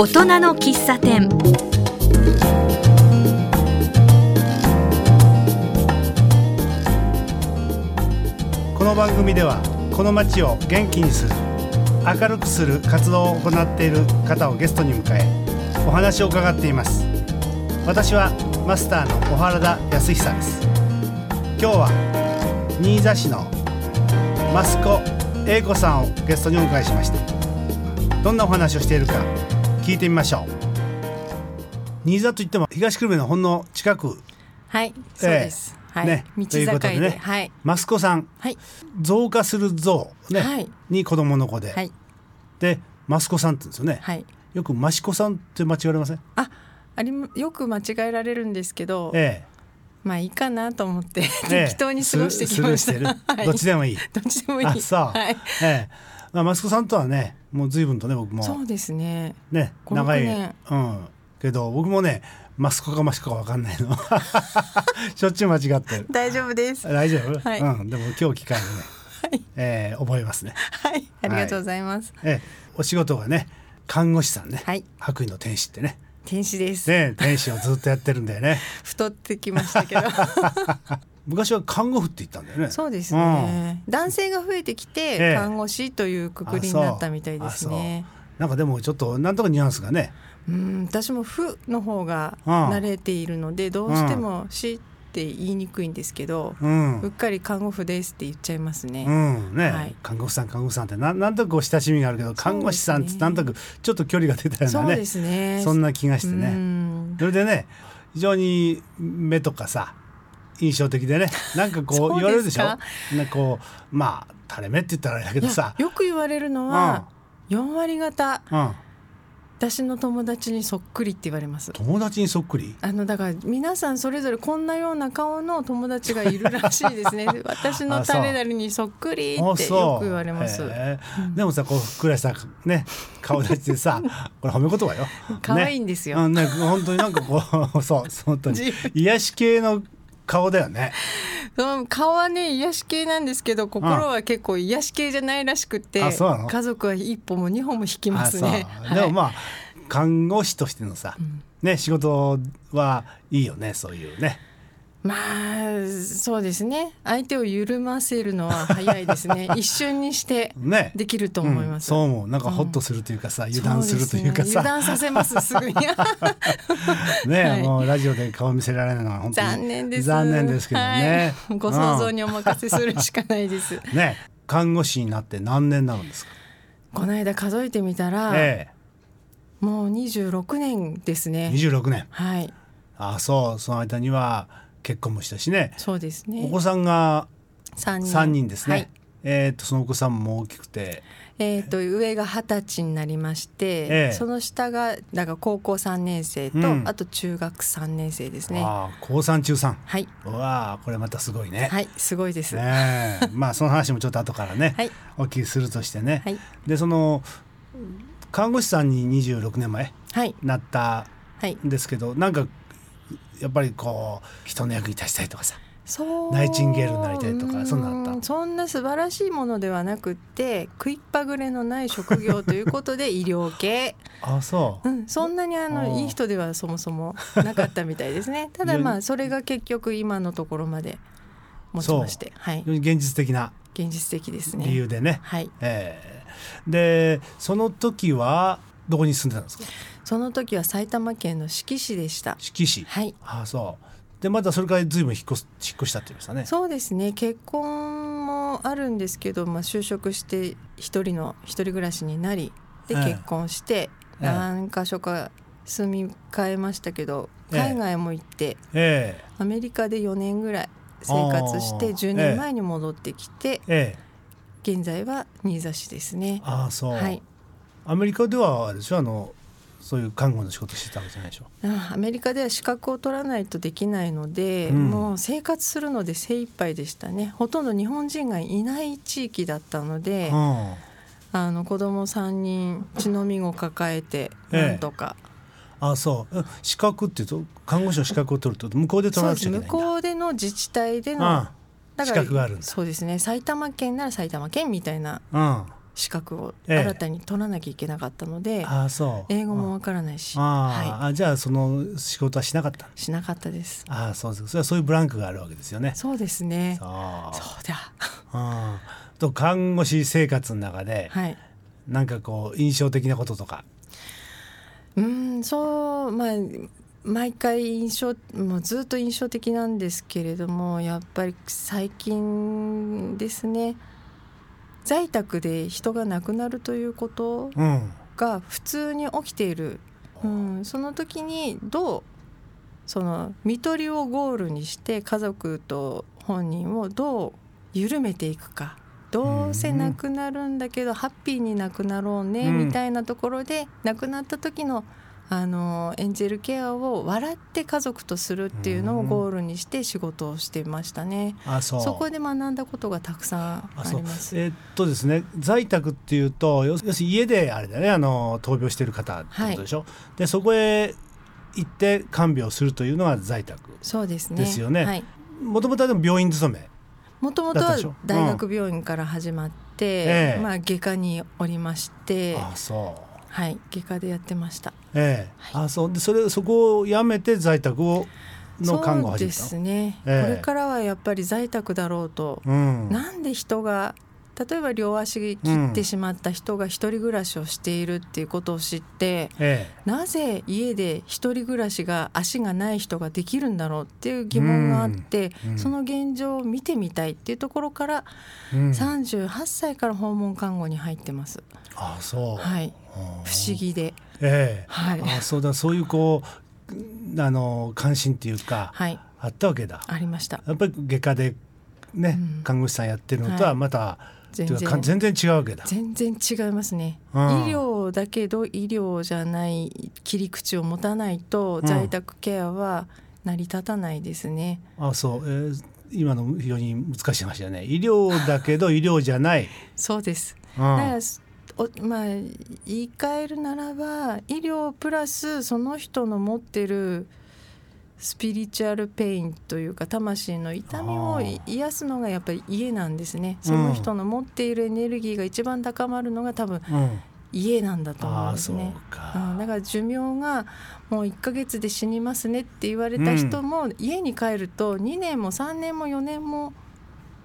大人の喫茶店。この番組ではこの街を元気にする明るくする活動を行っている方をゲストに迎えお話を伺っています。私はマスターの小原田康久です。今日は新座市の益子英子さんをゲストにお迎えしましたどんなお話をしているか聞いてみましょう。新座といっても東久留米のほんの近く。はい、そうです。はい、ね道境で、ね。はい、益子さんはい、増加する増ね、はい。に子供の子で、はい、で益子さんって言うんですよね、はい。よく益子さんって間違われません？あ、ありまよく間違えられるんですけど、えまあいいかなと思って、ええ。え適当に過ごしてきました。スルーしてる。はい。どっちでもいい。どっちでもいい。あそう、はい。ええ。まあ、益子さんとはねもう随分とね僕も。そうですね。ね5長い、6年うん。けど僕もね益子か益子か分かんないの。しょっちゅう間違ってる。大丈夫です。は大丈夫、はい。うん、でも今日機会にね、い、えー覚えますね、はい、ありがとうございます。ええお仕事がね看護師さんね、はい。白衣の天使ってね。天使です。ね天使をずっとやってるんだよね。太ってきましたけど。昔は看護婦って言ったんだよね。そうですね。男性が増えてきて、ええ。看護師というくくりになったみたいですね。なんかでもちょっとなんとかニュアンスがね。うん、私も「ふ」の方がうん慣れているのでどうしても「し」って言いにくいんですけど、ううんっかり看護婦ですって言っちゃいますね。うんね、はい。看護婦さん看護婦さんってなんなんとなく親しみがあるけど看護師さんってなんとなくちょっと距離が出たようなねそうですね。そんな気がしてうねん。それでね非常に目とかさ印象的でね。なんかこそうう 言われるでしょ？ですか？なんかこうまあ垂れ目って言ったらあれだけどさ。よく言われるのは、4割方。うん、私の友達にそっくりって言われます。友達にそっくり？あのだから皆さんそれぞれこんなような顔の友達がいるらしいですね。私の誰々にそっくりあってよく言われます。へえでもさこうふっくらしたね顔立ちでさ これ褒め言葉よ。可愛いんですよ。うん、ね、本当になんかこうそう本当に。癒し系の顔だよね。顔はね癒し系なんですけど心は結構癒し系じゃないらしくて、家族は一歩も二歩も引きますね。でもまあ看護師としてのさ、ん。ね仕事はいいよねそういうねまあそうですね。相手を緩ませるのは早いですね。一瞬にしてね。できると思います。うん。そう思う。なんかホッとするというかさ、油断するというかさ。ね。油断させますすぐに。ね、はい。もうラジオで顔見せられないのは本当に残念です。残念ですけどね、はい。ご想像にお任せするしかないです、うん。ね。看護師になって何年になるんですか、この間数えてみたら、えもう26年ですえ、ね26年。はい。あそう。その間には結婚もしたしね。そうですね。お子さんが三人。3人ですね、はい。えー、とそのお子さんも大きくて。えー、と上が二十歳になりまして、ええ。その下がだから高校3年生と、うん。あと中学3年生ですね。高3中3はい、うわあこれまたすごいね。はい、すごいです。はねえ。まあその話もちょっと後からね、い、お聞きするとしてね。はい、でその看護師さんに26年前はい、なったはい、んですけどなんかやっぱりこう人の役に立ちたいとかさそう。ナイチンゲールになりたいとかそんなのあった？うんそんな素晴らしいものではなくって、食いっぱぐれのない職業ということで 医療系。あそううん、そんなにあのいい人ではそもそもなかったみたいですね。ただまあそれが結局今のところまで持ちまして、はい現実的な現実的ですね。理由でね。はい。ええでその時はどこに住んでたんですか？その時は埼玉県の志木市でした。志木市？はい。あそうでまたそれから随分引っ越す引っ越したって言いましたね。そうですね。結婚もあるんですけど、まあ就職して一人の一人暮らしになり、でええ結婚してええ何箇所か住み替えましたけど、ええ海外も行ってえアメリカで4年ぐらい生活してあー10年前に戻ってきて、えええ現在は新座市ですね。ああそう、はい。アメリカではあれでしょあのそういう看護の仕事してたわけじゃないでしょ。あアメリカでは資格を取らないとできないので、うん。もう生活するので精一杯でしたね。ほとんど日本人がいない地域だったので、うん。あの子供3人血のみを抱えてええ。なんとか、あそう。え資格っていうと看護師の資格を取ると向こうで取らなくちゃいけない向こうでの自治体でのあ資格があるそうですね。埼玉県なら埼玉県みたいなうん資格を新たに取らなきゃいけなかったので、あそう。英語もわからないし、あ、はあじゃあその仕事はしなかったい、しなかったです。ああそうですそれはそういうブランクがあるわけですよね。そうですね。そう。そうだ。うん。と看護師生活の中で、はい。なんかこう印象的なこととか？うん、そうまあ毎回印象もうずっと印象的なんですけれどもやっぱり最近ですね在宅で人が亡くなるということうんが普通に起きている、うん、その時にどうその看取りをゴールにして家族と本人をどう緩めていくか。どうせ亡くなるんだけどハッピーに亡くなろうね、うん。みたいなところで亡くなった時のあのエンジェルケアを笑って家族とするっていうのをゴールにして仕事をしてましたね。あそう。そこで学んだことがたくさんあります。えーっとですね在宅っていうと要するに家であれだねあの闘病してる方ってことでしょ、でそこへ行って看病するというのが在宅そうですね。ですよね。はい。もともとはでも病院勤めもともとは大学病院から始まって、ええ。まあ外科におりまして、あそうはい外科でやってました。ええ。あそう。でそれそこを辞めて在宅をの看護をそうで始めたの？すね、ええ。これからはやっぱり在宅だろうと、うん。なんで人が例えば両足切ってしまった人が一人暮らしをしているっていうことを知って、えなぜ家で一人暮らしが足がない人ができるんだろうっていう疑問があって、うん。うん。その現状を見てみたいっていうところから、えうん38歳から訪問看護に入ってます。あそう、はい、うん不思議で、ええ。はい。あそうだ。そういうこうあの関心っていうか、はい、あったわけだ。ありました。やっぱり外科でね、うん。看護師さんやってるのとははい。また、全ていうか然全然違うわけだ。全然違いますね。うん医療だけど医療じゃない切り口を持たないとうん在宅ケアは成り立たないですね。あそう、えー今の非常に難しい話だね。医療だけど医療じゃない。そうです。うんだからおまあ言い換えるならば医療プラスその人の持ってるスピリチュアルペインというか魂の痛みを癒すのがやっぱり家なんですね。その人の持っているエネルギーが一番高まるのが多分うん、家なんだと思うんですね。か。うん、だから寿命がもう1ヶ月で死にますねって言われた人も、家に帰ると2年も3年も4年も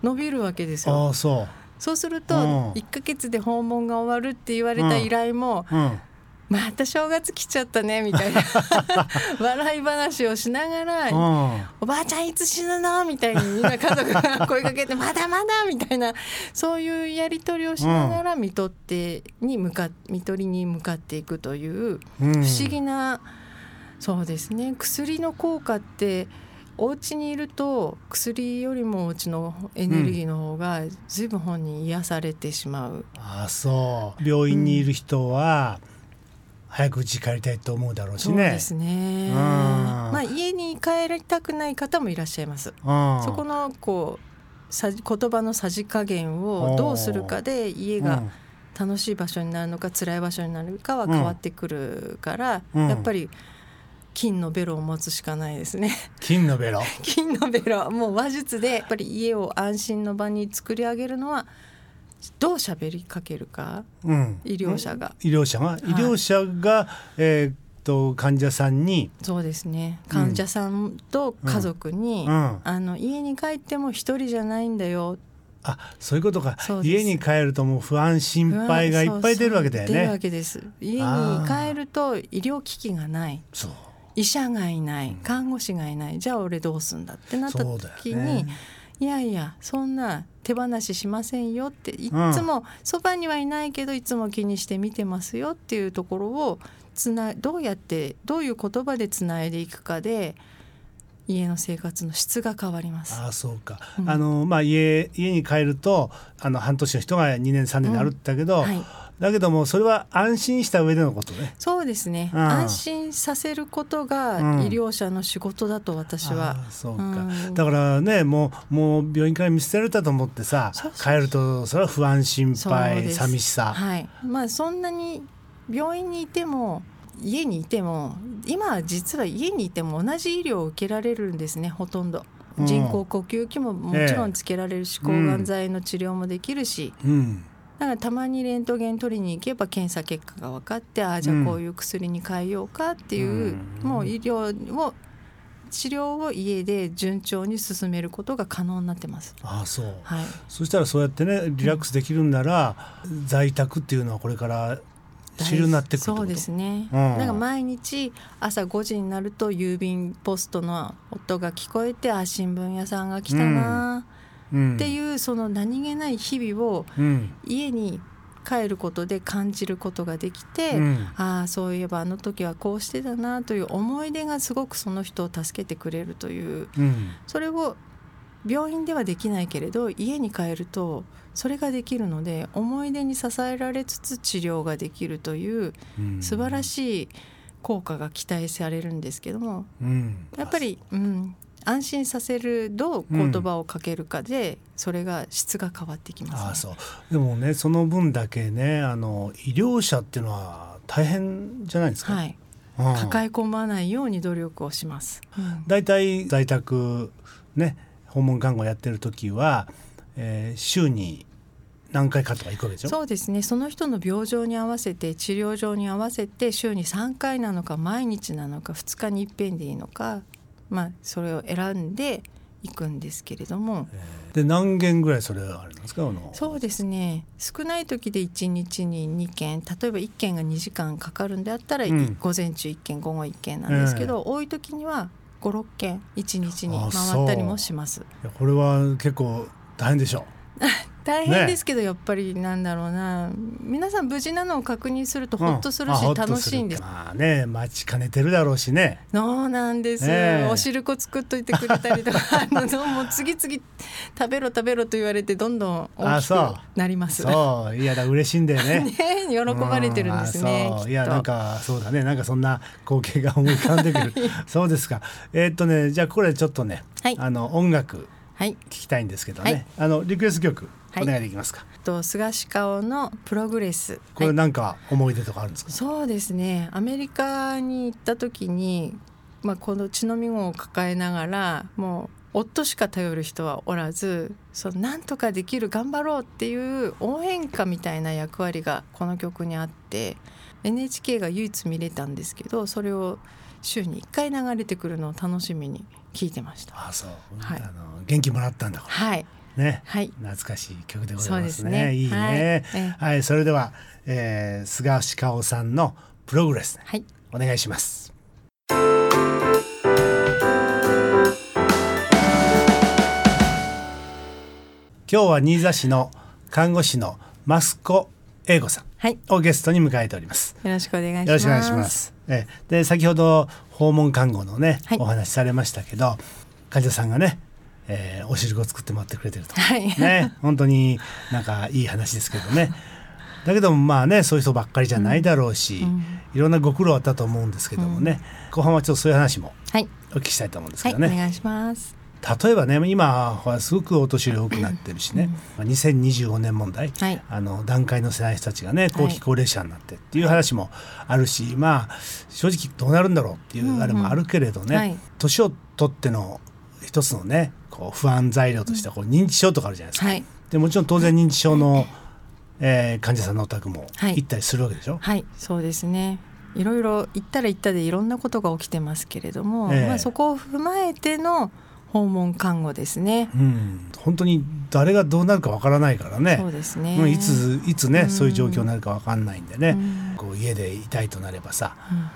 伸びるわけですあよ。あそそうするとうん1ヶ月で訪問が終わるって言われた依頼も、う。うん。また正月来ちゃったねみたいな。笑い話をしながら、うん。おばあちゃんいつ死ぬの？みたいにみんな家族が声かけてまだまだみたいな。そういうやり取りをしながら看取ってに向か看取りに向かっていくといううん、不思議な、そうですね。薬の効果ってお家にいると薬よりもお家のエネルギーの方が随分本人癒されてしまう、ああそう。病院にいる人は、早く家帰りたいと思うだろうしね。そうですねうんまあ家に帰りたくない方もいらっしゃいますうん。そこのこうさ言葉のさじ加減をどうするかで家がうん楽しい場所になるのか辛い場所になるかは変わってくるから、うんやっぱり金のベロを持つしかないですね金のベロ。金のベロもう話術でやっぱり家を安心の場に作り上げるのはどう喋りかけるか？うん。医療者が、医療者が、医療者が、えーっと患者さんに、そうですね。患者さんと家族に、うん、あの家に帰っても一人じゃないんだよ。あそういうことか。家に帰るともう不安心配がいっぱい出るわけだよそうそう出るわね。けです。家に帰ると医療機器がない。そう。医者がいない。看護師がいない。じゃあ俺どうすんだってなった時に。いやいやそんな手放ししませんよっていっつもそばにはいないけどいつも気にして見てますよっていうところをつなどうやってどういう言葉でつないでいくかで家の生活の質が変わります。ああそうか、うん。あのまあ家家に帰るとあの半年の人が2年3年になるって言ったけど、はい、だけどもそれは安心した上でのことね。そうですね、うん。安心させることがうん。医療者の仕事だと私は、ああそうか、うん。だからねもうもう病院から見捨てられたと思ってさ帰るとそれは不安心配寂しさ、はい、まあそんなに病院にいても家にいても今は実は家にいても同じ医療を受けられるんですねほとんど。うん。人工呼吸器ももちろんつけられるし、抗がん剤の治療もできるし、うんだからたまにレントゲン取りに行けば検査結果が分かってああじゃあこういう薬に変えようかっていう、うん。もう医療を治療を家で順調に進めることが可能になってます。ああそう。はい、そしたらそうやってねリラックスできるんなら、在宅っていうのはこれから主流になってくるそうですね、うん。なんか毎日朝5時になると郵便ポストの音が聞こえてあ新聞屋さんが来たなうんっていうその何気ない日々をうん。家に帰ることで感じることができて、うん。ああそういえばあの時はこうしてたなという思い出がすごくその人を助けてくれるといううん。それを病院ではできないけれど家に帰るとそれができるので思い出に支えられつつ治療ができるといううん。素晴らしい効果が期待されるんですけどもうん。やっぱり、うん、安心させるどう言葉をかけるかで、それが質が変わってきます、ね。ああそう。でもねその分だけねあの医療者っていうのは大変じゃないですか、はい、うん。抱え込まないように努力をします。うん。大体在宅ね訪問看護やってる時は、えー週に何回かとか行くわけでしょ？そうですね。その人の病状に合わせて治療状に合わせて週に3回なのか毎日なのか2日に一遍でいいのか、まあ、それを選んでいくんですけれども。で何件ぐらいそれはあれなんですか？あのそうですね。少ない時で1日に2件。例えば1件が2時間かかるんであったら、うん。午前中1件午後1件なんですけど、多い時には56件1日にあ回ったりもします。これは結構大変でしょ 大変ですけど、やっぱりなんだろうな。皆さん無事なのを確認するとうん。ほっとするし、楽しいんです。るまあね待ちかねてるだろうしね。そうなんです、ええ。お汁粉作っといてくれたりとか。あのどうも次々食べろ食べろと言われてどんどん大きくなります。そう。いやだ嬉しいんだよね。ね喜ばれてるんですね。うん。いやなんかそうだね。なんかそんな光景が思い浮かんでくる。そうですか。えーっとねじゃあこれちょっとね、はい。あの音楽はい。聞きたいんですけどね、はい。あのリクエスト曲。はいお願いできますか、と菅氏顔のプログレス。はい。これなんか思い出とかあるんですか、そうですね。アメリカに行った時に、まあ、この血のみ子を抱えながらもう夫しか頼る人はおらずそうなんとかできる頑張ろうっていう応援歌みたいな役割がこの曲にあって NHK が唯一見れたんですけどそれを週に1回流れてくるのを楽しみに聞いてました。あそう、はい。あの元気もらったんだこはい、れね。はい。懐かしい曲でござそいうますね。ですね。いいね。はい。えはい、それでは、えー、菅氏顔さんのプログレス、ね、はい、お願いします。今日は新座市の看護師の益子英子さんはい、をゲストに迎えております。よろしくお願いします。よろしくお願いします。ええ。で先ほど訪問看護のね、はい。お話しされましたけど患者さんがね、えーお汁粉を作ってもらってくれてると、はい。ね本当になんかいい話ですけどね。だけどもまあねそういう人ばっかりじゃないだろうし、うん。いろんなご苦労あったと思うんですけどもね、後半はちょっとそういう話もはい、お聞きしたいと思うんですはい、けどね、お願いします。例えばね今はすごくお年寄り多くなってるしね、まあ2025年問題、はい。あの段階の世代の人たちがね後期高齢者になってっていう話もあるし、まあ正直どうなるんだろうっていうあれもあるけれどね、はい。年を取っての一つのねこう不安材料としてはこう認知症とかあるじゃないですか。はい、でもちろん当然認知症の、えー患者さんのお宅もはい行ったりするわけでしょ？はい、そうですね。いろいろ行ったら行ったでいろんなことが起きてますけれども、ええまあそこを踏まえての訪問看護ですね。うん、本当に誰がどうなるかわからないからね。そうですね。うんいついつね、うんそういう状況になるかわかんないんでね、うんこう家でいたいとなればさうん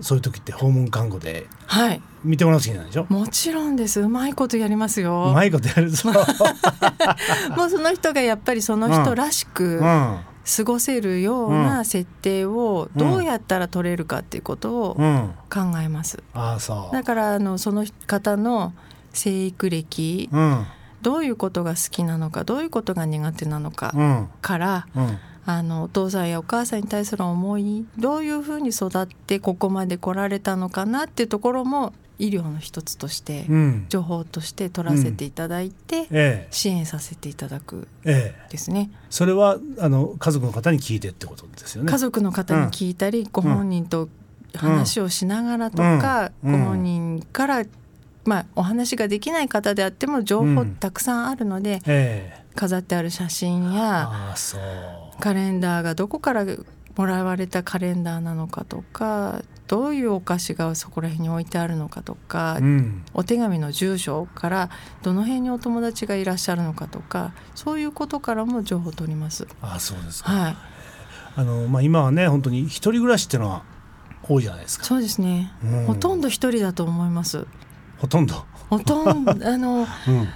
そういう時って訪問看護ではい、見てもらうしかないでしょ？もちろんです。うまいことやりますうよ。まいことやるぞ。もうその人がやっぱりその人らしくうん、過ごせるような設定をどうやったら取れるかっていうことをうん、考えます。ああそう。だからあのその方の生育歴、うん、どういうことが好きなのかどういうことが苦手なのかうん、から、うん、あのお父さんやお母さんに対する思いどういうふうに育ってここまで来られたのかなっていうところも医療の一つとしてうん、情報として取らせていただいて、ええ、支援させていただくええ、ですね。それはあの家族の方に聞いてってことですよね。家族の方に聞いたり、ご本人と話をしながらとか、うん。ご本人からまあ、お話ができない方であっても情報たくさんあるので、ええ。飾ってある写真やああそうカレンダーがどこからもらわれたカレンダーなのかとかどういうお菓子がそこら辺に置いてあるのかとか、うん。お手紙の住所からどの辺にお友達がいらっしゃるのかとかそういうことからも情報を取ります。ああそうですか、はい、あのまあ今はね本当に一人暮らしっていうのは多いじゃないですか。そうですね、うん。ほとんど一人だと思います。ほとんど、ほとんどあの うん、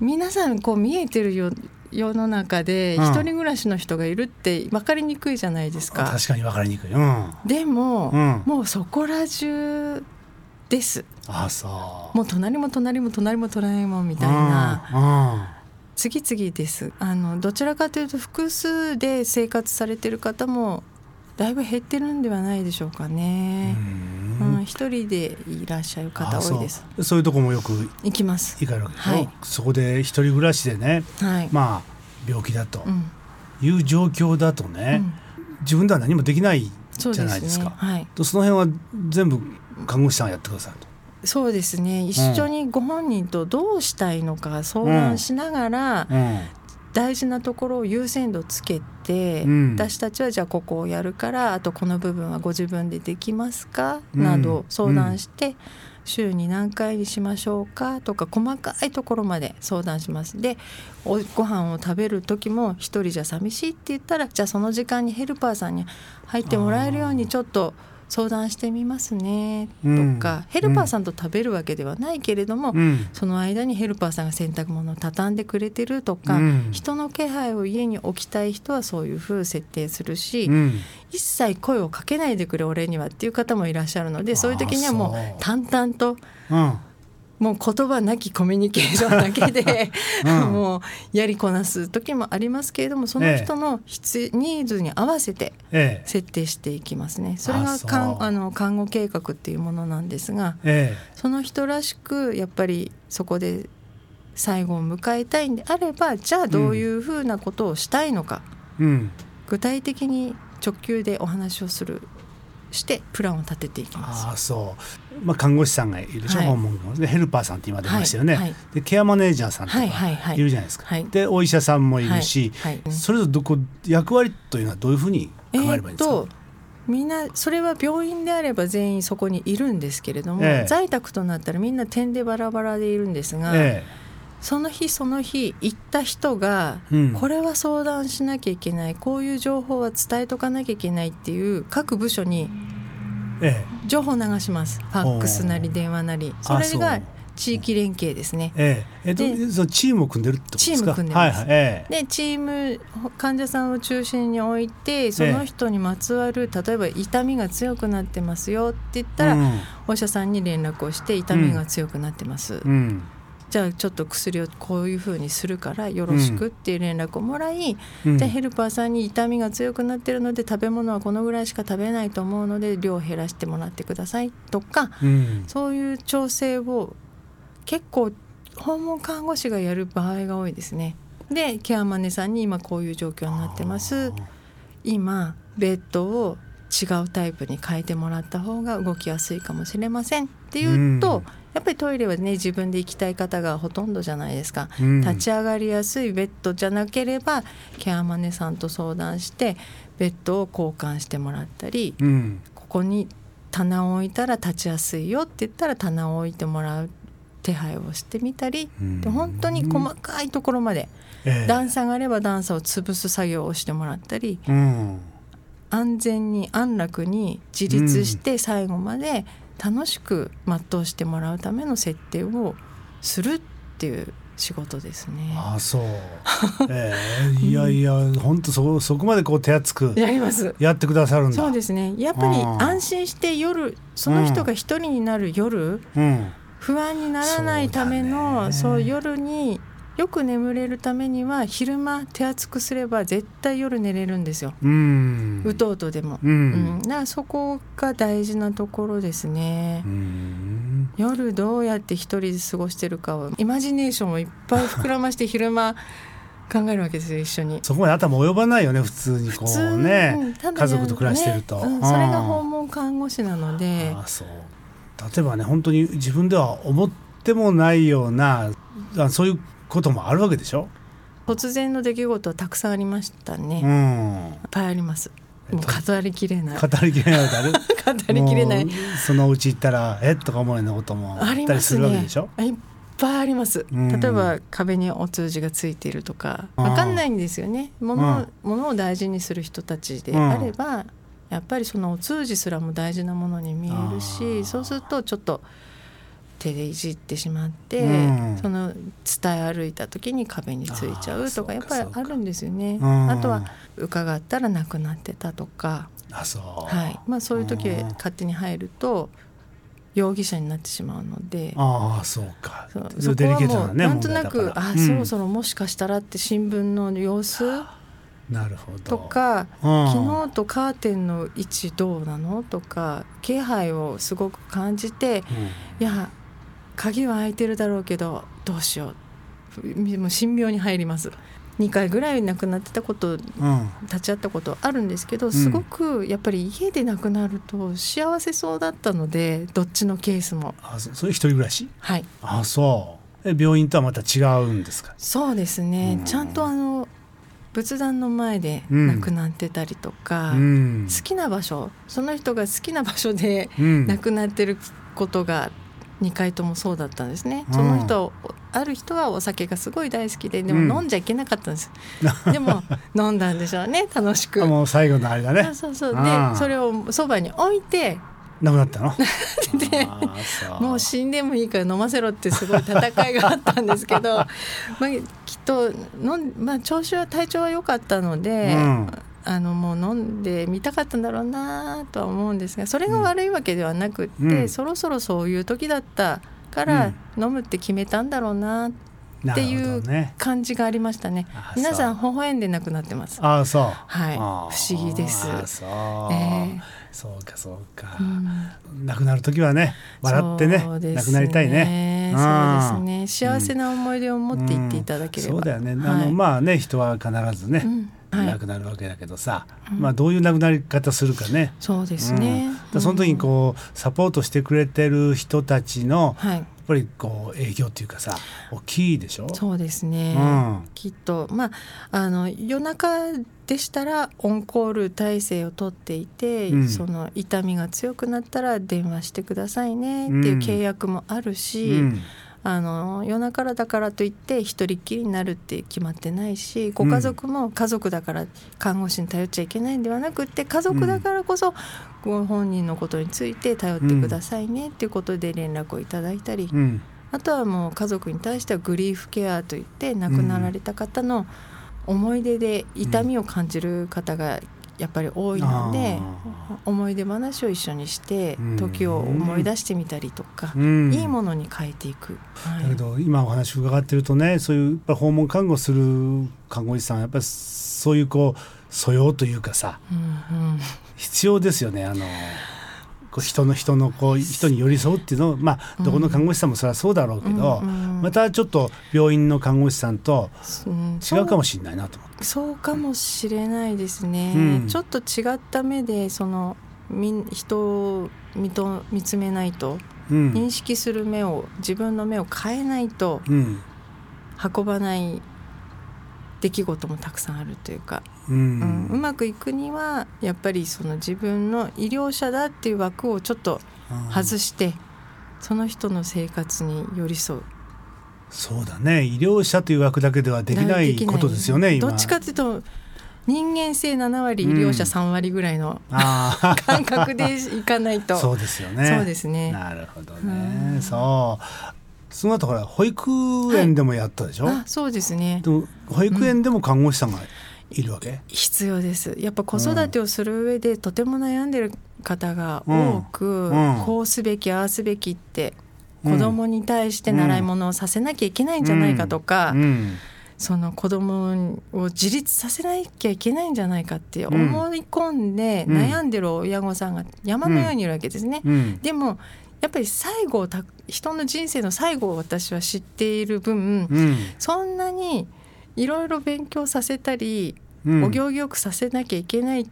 皆さんこう見えてるよ世の中でうん。一人暮らしの人がいるって分かりにくいじゃないですか。確かに分かりにくい。うん。でも、うん。もうそこら中です。ああそう。もう隣も隣も隣も隣もみたいな。な次々です。あのどちらかというと複数で生活されてる方もだいぶ減ってるんではないでしょうかね。うん、一人でいらっしゃる方多いです。そうそういうとこもよく行きます。行かれるわけでしょ、はいそこで一人暮らしでねはい。まあ病気だとうん、いう状況だとうね、ん、自分では何もできないそうじゃないですかね。はい。とその辺は全部看護師さんがやってくださいと。そうですね。一緒にご本人とどうしたいのか相談しながら、うん大事なところを優先度つけて、うん。私たちはじゃあここをやるからあとこの部分はご自分でできますか、うん。など相談して、週に何回にしましょうか？とか細かいところまで相談します。でおご飯を食べる時も一人じゃ寂しいって言ったらじゃあその時間にヘルパーさんに入ってもらえるようにちょっと相談してみますねとか、うん。ヘルパーさんと食べるわけではないけれども、うん。その間にヘルパーさんが洗濯物を畳んでくれてるとか、うん。人の気配を家に置きたい人はそういう風設定するし、うん。一切声をかけないでくれ俺にはっていう方もいらっしゃるのでそういう時にはもう。淡々とうんもう言葉なきコミュニケーションだけで、うん。もうやりこなす時もありますけれどもその人の必ニーズに合わせてええ。設定していきますね。それがかんあの看護計画っていうものなんですがえその人らしくやっぱりそこで最後を迎えたいんであればじゃあどういうふうなことをしたいのか、えうん。具体的に直球でお話をするしてプランを立てていきます。ああそう、まあ、看護師さんがいるでしょ、はい。訪問でヘルパーさんって今出ましたよね、はいはい。でケアマネージャーさんとかはいるじゃないですか、はい。でお医者さんもいるし、それぞれどこ役割というのはどういうふうに考えればいいんですか、えーみんなそれは病院であれば全員そこにいるんですけれども、ええ。在宅となったらみんな点でバラバラでいるんですが、えその日その日行った人が、うん。これは相談しなきゃいけないこういう情報は伝えとかなきゃいけないっていう各部署にええ。情報を流します。ファックスなり電話なり。そあれが地域連携ですね。ええ。えっとでそのチームを組んでるってことですか？チーム組んでます。はいはい。ええ。でチーム患者さんを中心に置いてその人にまつわる例えば痛みが強くなってますよって言ったら、うん。お医者さんに連絡をして痛みが強くなってます、うんじゃあちょっと薬をこういうふうにするからよろしくっていう連絡をもらい、うん。じゃあヘルパーさんに痛みが強くなってるので食べ物はこのぐらいしか食べないと思うので量を減らしてもらってくださいとかうん。そういう調整を結構訪問看護師がやる場合が多いですね。でケアマネさんに今こういう状況になってます。今ベッドを違うタイプに変えてもらった方が動きやすいかもしれませんっていうと、うんやっぱりトイレはね自分で行きたい方がほとんどじゃないですか、うん。立ち上がりやすいベッドじゃなければケアマネさんと相談してベッドを交換してもらったりうん。ここに棚を置いたら立ちやすいよって言ったら棚を置いてもらう手配をしてみたり、うん。で本当に細かいところまで、ええ。段差があれば段差を潰す作業をしてもらったりうん。安全に安楽に自立して最後まで楽しく全うしてもらうための設定をするっていう仕事ですね。ああそう、ええ。いやいや本当そそこまでこう手厚くやります。やってくださるんだ。そうですね。やっぱりうん。安心して夜その人が一人になる夜、うん。不安にならないためそうね。そう,、夜によく眠れるためには昼間手厚くすれば絶対夜寝れるんですよ、うとうとでも、ううん。んだからそこが大事なところですね、うん。夜どうやって一人で過ごしてるかをイマジネーションをいっぱい膨らまして昼間考えるわけですよ一緒に。そこまで頭及ばないよね普通にこうね。うんただ家族と暮らしてると。ねうん。それが訪問看護師なので。例えばね本当に自分では思っってもないようなあそういうこともあるわけでしょ、突然の出来事はたくさんありましたね、ういっん、ぱいあります。もう語りきれない。語りきれない 語りきれない。そのうち行ったらえ？っとか思うようなこともああったりするわけでしょ？いっぱいあります。うん。例えば壁にお通じがついているとか。わかんないんですよね。物を物を大事にする人たちで。あればやっぱりそのお通じすらも大事なものに見えるしそうするとちょっと手でいじってしまって、うん。その伝え歩いた時に壁についちゃうとかやっぱりあるんですよね。うん。あとは伺ったら亡くなってたとか、あそう、はい。まあ、そういう時うん。勝手に入ると容疑者になってしまうので。ああそうか。そこはもうなねなんとなく問題だから。あ、うん。そろそろもしかしたらって新聞の様子なるほど。とかうん。昨日とカーテンの位置どうなのとか気配をすごく感じていや鍵は開いてるだろうけどどうしよう。もう神妙に入ります。2回ぐらい亡くなってたことうん、うん立ち会ったことあるんですけどすごくやっぱり家で亡くなると幸せそうだったのでどっちのケースも。あそそれ一人暮らし？はい。あそう。え病院とはまた違うんですか？そうですね、うん。ちゃんとあの仏壇の前でうん。亡くなってたりとか、うん。好きな場所その人が好きな場所でうん。亡くなってることが2回ともそうだったんですね、うん。その人ある人はお酒がすごい大好きででうん。も飲んじゃいけなかったんです、でも飲んだんでしょうね楽しく。あ。もう最後のあれだね。そうそうそう。でそれをそばに置いて。亡くなったの？でもう死んでもいいから飲ませろってすごい戦いがあったんですけど まあきっと飲ん、まあ、調子は体調は良かったので、うんあのもう飲んでみたかったんだろうなとは思うんですがそれが悪いわけではなくって、うん。そろそろそういう時だったから飲むって決めたんだろうなっていう感じがありましたね。あ皆さん微笑んで亡くなってます。ああそう。はい。不思議です。そう、えそうかそうか、うん。亡くなる時はね笑ってねそうです亡くなりたいね。そうですね。幸せな思い出を持っていっていただければ、そうだよね、はい。あのまあね人は必ずね、うん。はい亡くなるわけだけどさ、うん。まあどういう亡くなり方するかね、そうですね、うん。その時にこうサポートしてくれてる人たちのうんはい。やっぱりこう営業っていうかさ大きいでしょ？そうですね、うん。きっと。まああの夜中でしたらオンコール体制をとっていて、うん。その痛みが強くなったら電話してくださいねっていう契約もあるし、うんあの夜中だからといって一人っきりになるって決まってないしご家族も家族だから看護師に頼っちゃいけないんではなくって家族だからこそご本人のことについて頼ってくださいねっていうことで連絡をいただいたり、うん。あとはもう家族に対してはグリーフケアといって亡くなられた方の思い出で痛みを感じる方がやっぱり多いので、思い出話を一緒にしてうん。時を思い出してみたりとか、うん。いいものに変えていく。はい。だけど今お話伺ってるとねそういうやっぱ訪問看護する看護師さんはやっぱりそういうこう素養というかさうんうん。必要ですよねあのこう人の人のこう人に寄り添うっていうのをまあどこの看護師さんもそれはそうだろうけど、うんうん。またちょっと病院の看護師さんとう。ん違うかもしれないなと思って。そうそうかもしれないですね、うん。ちょっと違った目でそのみん人を見と見つめないとうん。認識する目を自分の目を変えないとうん。運ばない出来事もたくさんあるというか、ううんんうまくいくにはやっぱりその自分の医療者だっていう枠をちょっと外して、その人の生活に寄り添う。そうだね。医療者という枠だけではできないことですよね今。どっちかというと人間性7割医療者3割ぐらいの 感覚でいかないと、そうですよね。そうですね。なるほどうねん。そうその後ほら保育園でもやったでしょ、あそうですね。でも保育園でも看護師さんがいるわけ、必要です。やっぱ子育てをする上でとても悩んでる方が多く、うん。うん。こうすべきああすべきってうん子供に対して習い物をさせなきゃいけないんじゃないかとか、うん。その子供を自立させなきゃいけないんじゃないかって思い込んでうん。悩んでる親御さんが山のようにいるわけですね。うん。でもやっぱり最後人の人生の最後を私は知っている分、うん。そんなにいろいろ勉強させたり、うん。お行儀よくさせなきゃいけないっ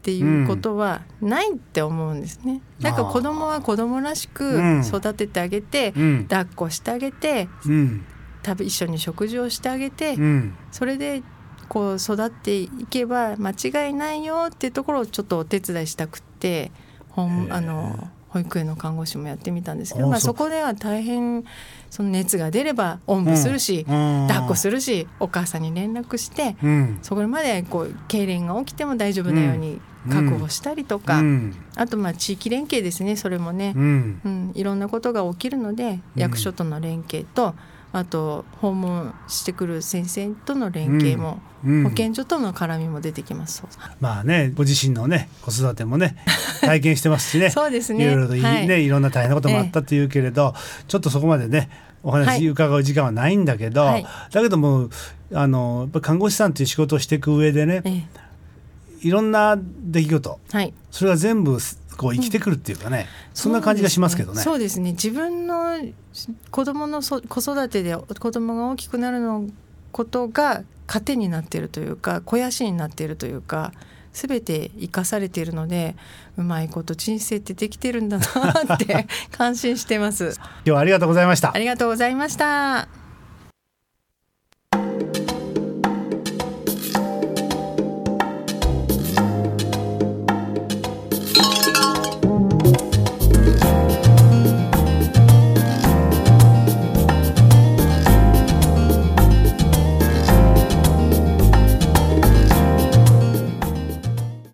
ていうことはないって思うんですね。だから子供は子供らしく育ててあげて、うん、抱っこしてあげて、うん、食べ一緒に食事をしてあげて、うん、それでこう育っていけば間違いないよっていうところをちょっとお手伝いしたくって本あの保育園の看護師もやってみたんですけど、まあ、そこでは大変その熱が出ればおんぶするし、うん、抱っこするしお母さんに連絡して、うん、そこまでこう痙攣が起きても大丈夫なように確保したりとか、うん、あとまあ地域連携ですねそれもね、うん。いろんなことが起きるので役所との連携と、あと訪問してくる先生との連携も、うんうん、保健所との絡みも出てきます。まあね、ご自身のね、子育てもね、体験してますしね。そうですね。いろいろとい,、ね、はい、いろんな大変なこともあったというけれど、ええ、ちょっとそこまでね、お話伺う時間はないんだけど、はい、だけどもあのやっぱ看護師さんという仕事をしていく上でね、ええ、いろんな出来事、はい、それが全部こう生きてくるっていうかね、うん、そんな感じがしますけどね。そうですね自分の子供の子育てで子供が大きくなるのことが糧になっているというか肥やしになっているというか全て生かされているのでうまいこと人生ってできてるんだなって感心してます。今日はありがとうございました。ありがとうございました。